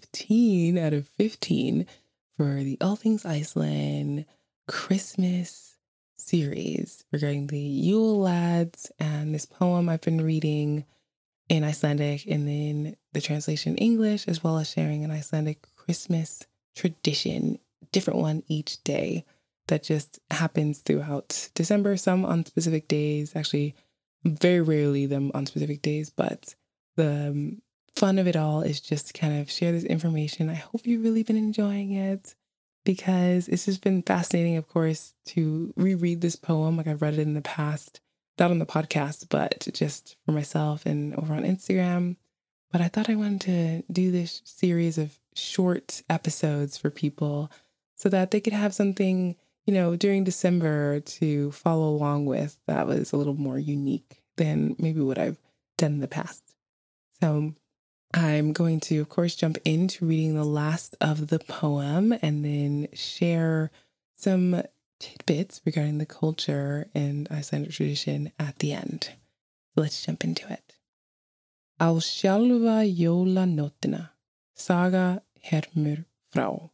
15 out of 15 for the All Things Iceland Christmas series regarding the Yule Lads and this poem I've been reading in Icelandic and then the translation English, as well as sharing an Icelandic Christmas tradition, different one each day that just happens throughout December, some on specific days, actually, very rarely them on specific days, but the um, fun of it all is just kind of share this information. I hope you've really been enjoying it because it's just been fascinating, of course, to reread this poem. Like I've read it in the past, not on the podcast, but just for myself and over on Instagram. But I thought I wanted to do this series of short episodes for people so that they could have something, you know, during December to follow along with that was a little more unique than maybe what I've done in the past. So I'm going to, of course, jump into reading the last of the poem and then share some tidbits regarding the culture and Icelandic tradition at the end. Let's jump into it. Á sjálfa jólanóttina, saga hermur frá.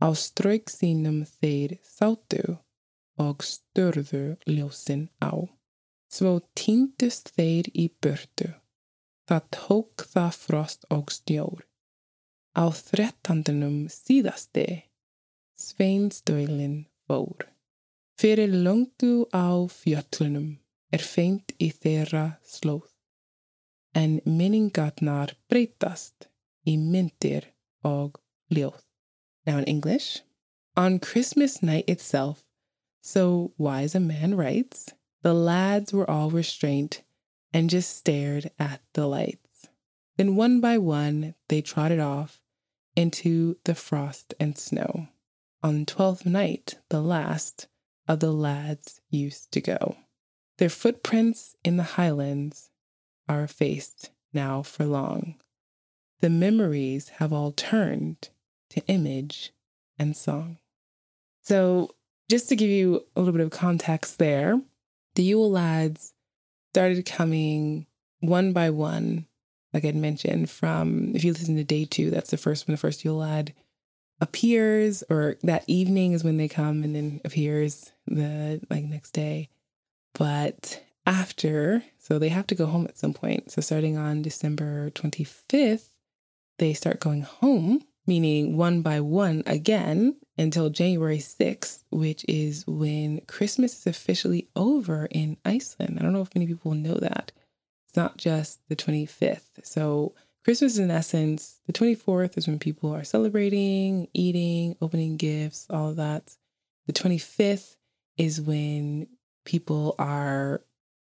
Á strauk sínum þeir sátu og störðu ljósin á. Svo týndust þeir í burtu Það tók það frost og snjór. Á þrettándanum síðasti sveinsdölin fór. Fyrir löngu á fjöllunum er feint í þeirra slóð. En minningarnar breytast í myndir og ljóð. Now in English, on Christmas night itself, so wise a man writes, the lads were all restrained and just stared at the lights. Then, one by one, they trotted off into the frost and snow. On Twelfth Night, the last of the lads used to go. Their footprints in the highlands are effaced now for long. The memories have all turned to image and song. So, just to give you a little bit of context there, the Yule lads started coming one by one, like I'd mentioned, from if you listen to day two, that's the first when the first Yule lad appears, or that evening is when they come and then appears the like next day. But after, so they have to go home at some point. So starting on December 25th, they start going home, meaning one by one again until January 6th, which is when Christmas is officially over in Iceland. I don't know if many people know that. It's not just the 25th. So, Christmas, in essence, the 24th is when people are celebrating, eating, opening gifts, all of that. The 25th is when people are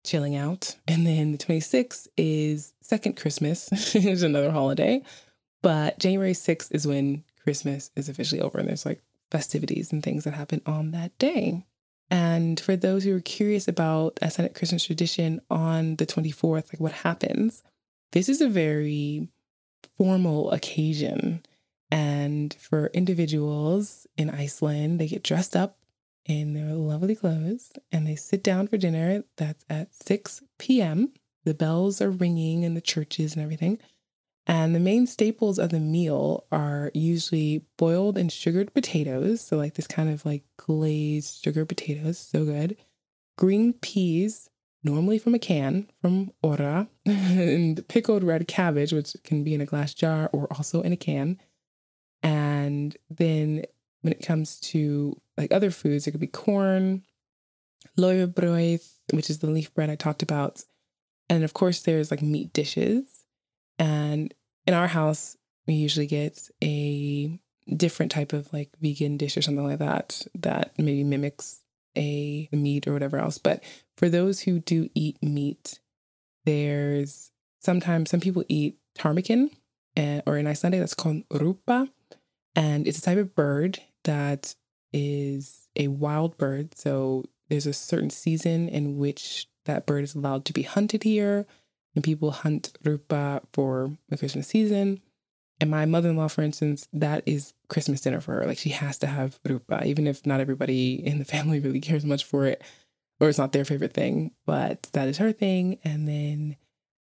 chilling out. And then the 26th is second Christmas, which is another holiday. But January 6th is when Christmas is officially over and there's like festivities and things that happen on that day. And for those who are curious about Icelandic Christmas tradition on the 24th, like what happens, this is a very formal occasion. And for individuals in Iceland, they get dressed up in their lovely clothes and they sit down for dinner. That's at 6 p.m. The bells are ringing in the churches and everything. And the main staples of the meal are usually boiled and sugared potatoes. So, like this kind of like glazed sugar potatoes, so good. Green peas, normally from a can from Ora, and pickled red cabbage, which can be in a glass jar or also in a can. And then when it comes to like other foods, it could be corn, laufabrauð, which is the leaf bread I talked about. And of course, there's like meat dishes. And in our house, we usually get a different type of like vegan dish or something like that that maybe mimics a meat or whatever else. But for those who do eat meat, there's sometimes some people eat ptarmigan, and, or in Icelandic that's called rjúpa, and it's a type of bird that is a wild bird. So there's a certain season in which that bird is allowed to be hunted here and people hunt rjúpa for the Christmas season. And my mother in law, for instance, that is Christmas dinner for her. Like she has to have rjúpa, even if not everybody in the family really cares much for it or it's not their favorite thing, but that is her thing. And then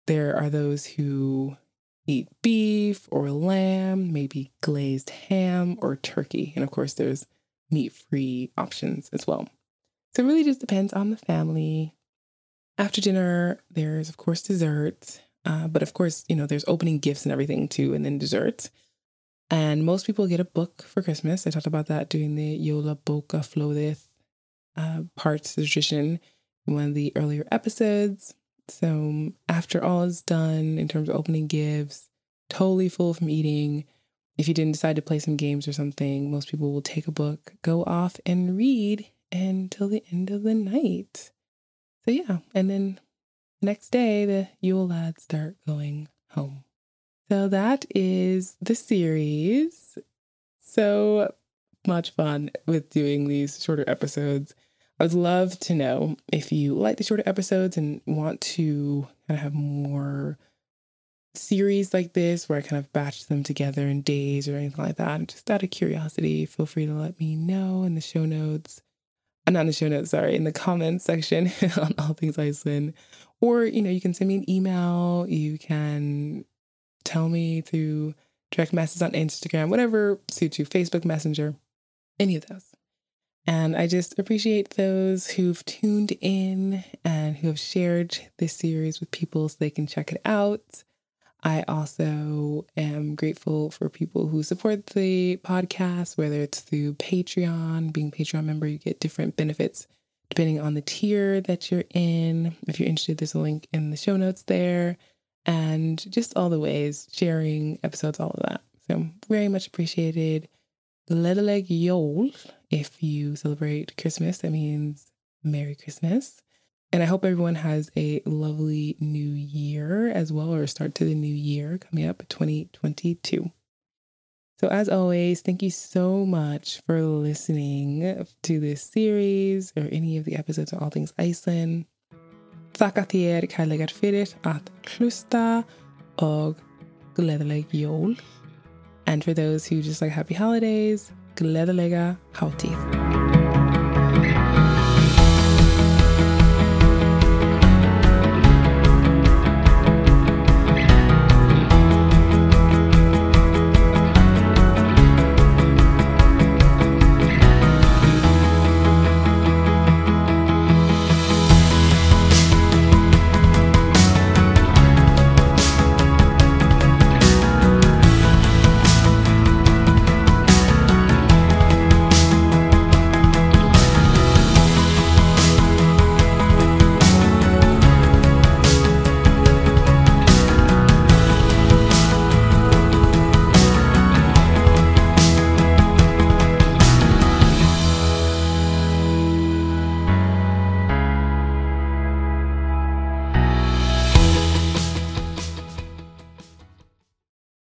there are those who eat beef or lamb, maybe glazed ham or turkey. And of course, there's meat free options as well. So it really just depends on the family. After dinner, there's, of course, dessert. Uh, but of course, you know, there's opening gifts and everything too, and then dessert. And most people get a book for Christmas. I talked about that during the Jólabókaflóðið uh, parts of the tradition in one of the earlier episodes. So after all is done in terms of opening gifts, totally full from eating. If you didn't decide to play some games or something, most people will take a book, go off and read until the end of the night. So yeah, and then next day the Yule lads start going home. So that is the series. So much fun with doing these shorter episodes. I would love to know if you like the shorter episodes and want to kind of have more series like this where I kind of batch them together in days or anything like that. And just out of curiosity, feel free to let me know in the show notes. Not in the show notes, sorry, in the comments section on all things Iceland. Or, you know, you can send me an email. You can tell me through direct messages on Instagram, whatever suits you, Facebook Messenger, any of those. And I just appreciate those who've tuned in and who have shared this series with people so they can check it out. I also am grateful for people who support the podcast, whether it's through Patreon. Being Patreon member, you get different benefits depending on the tier that you're in. If you're interested, there's a link in the show notes there. And just all the ways, sharing episodes, all of that. So very much appreciated. Gleðileg Jól. If you celebrate Christmas, that means Merry Christmas. And I hope everyone has a lovely new year as well, or start to the new year coming up 2022. So, as always, thank you so much for listening to this series or any of the episodes of All Things Iceland. Þakka þér kærleikar fyrir að hlusta og gleðileg jól. And for those who just like happy holidays, gleðilega hátíð.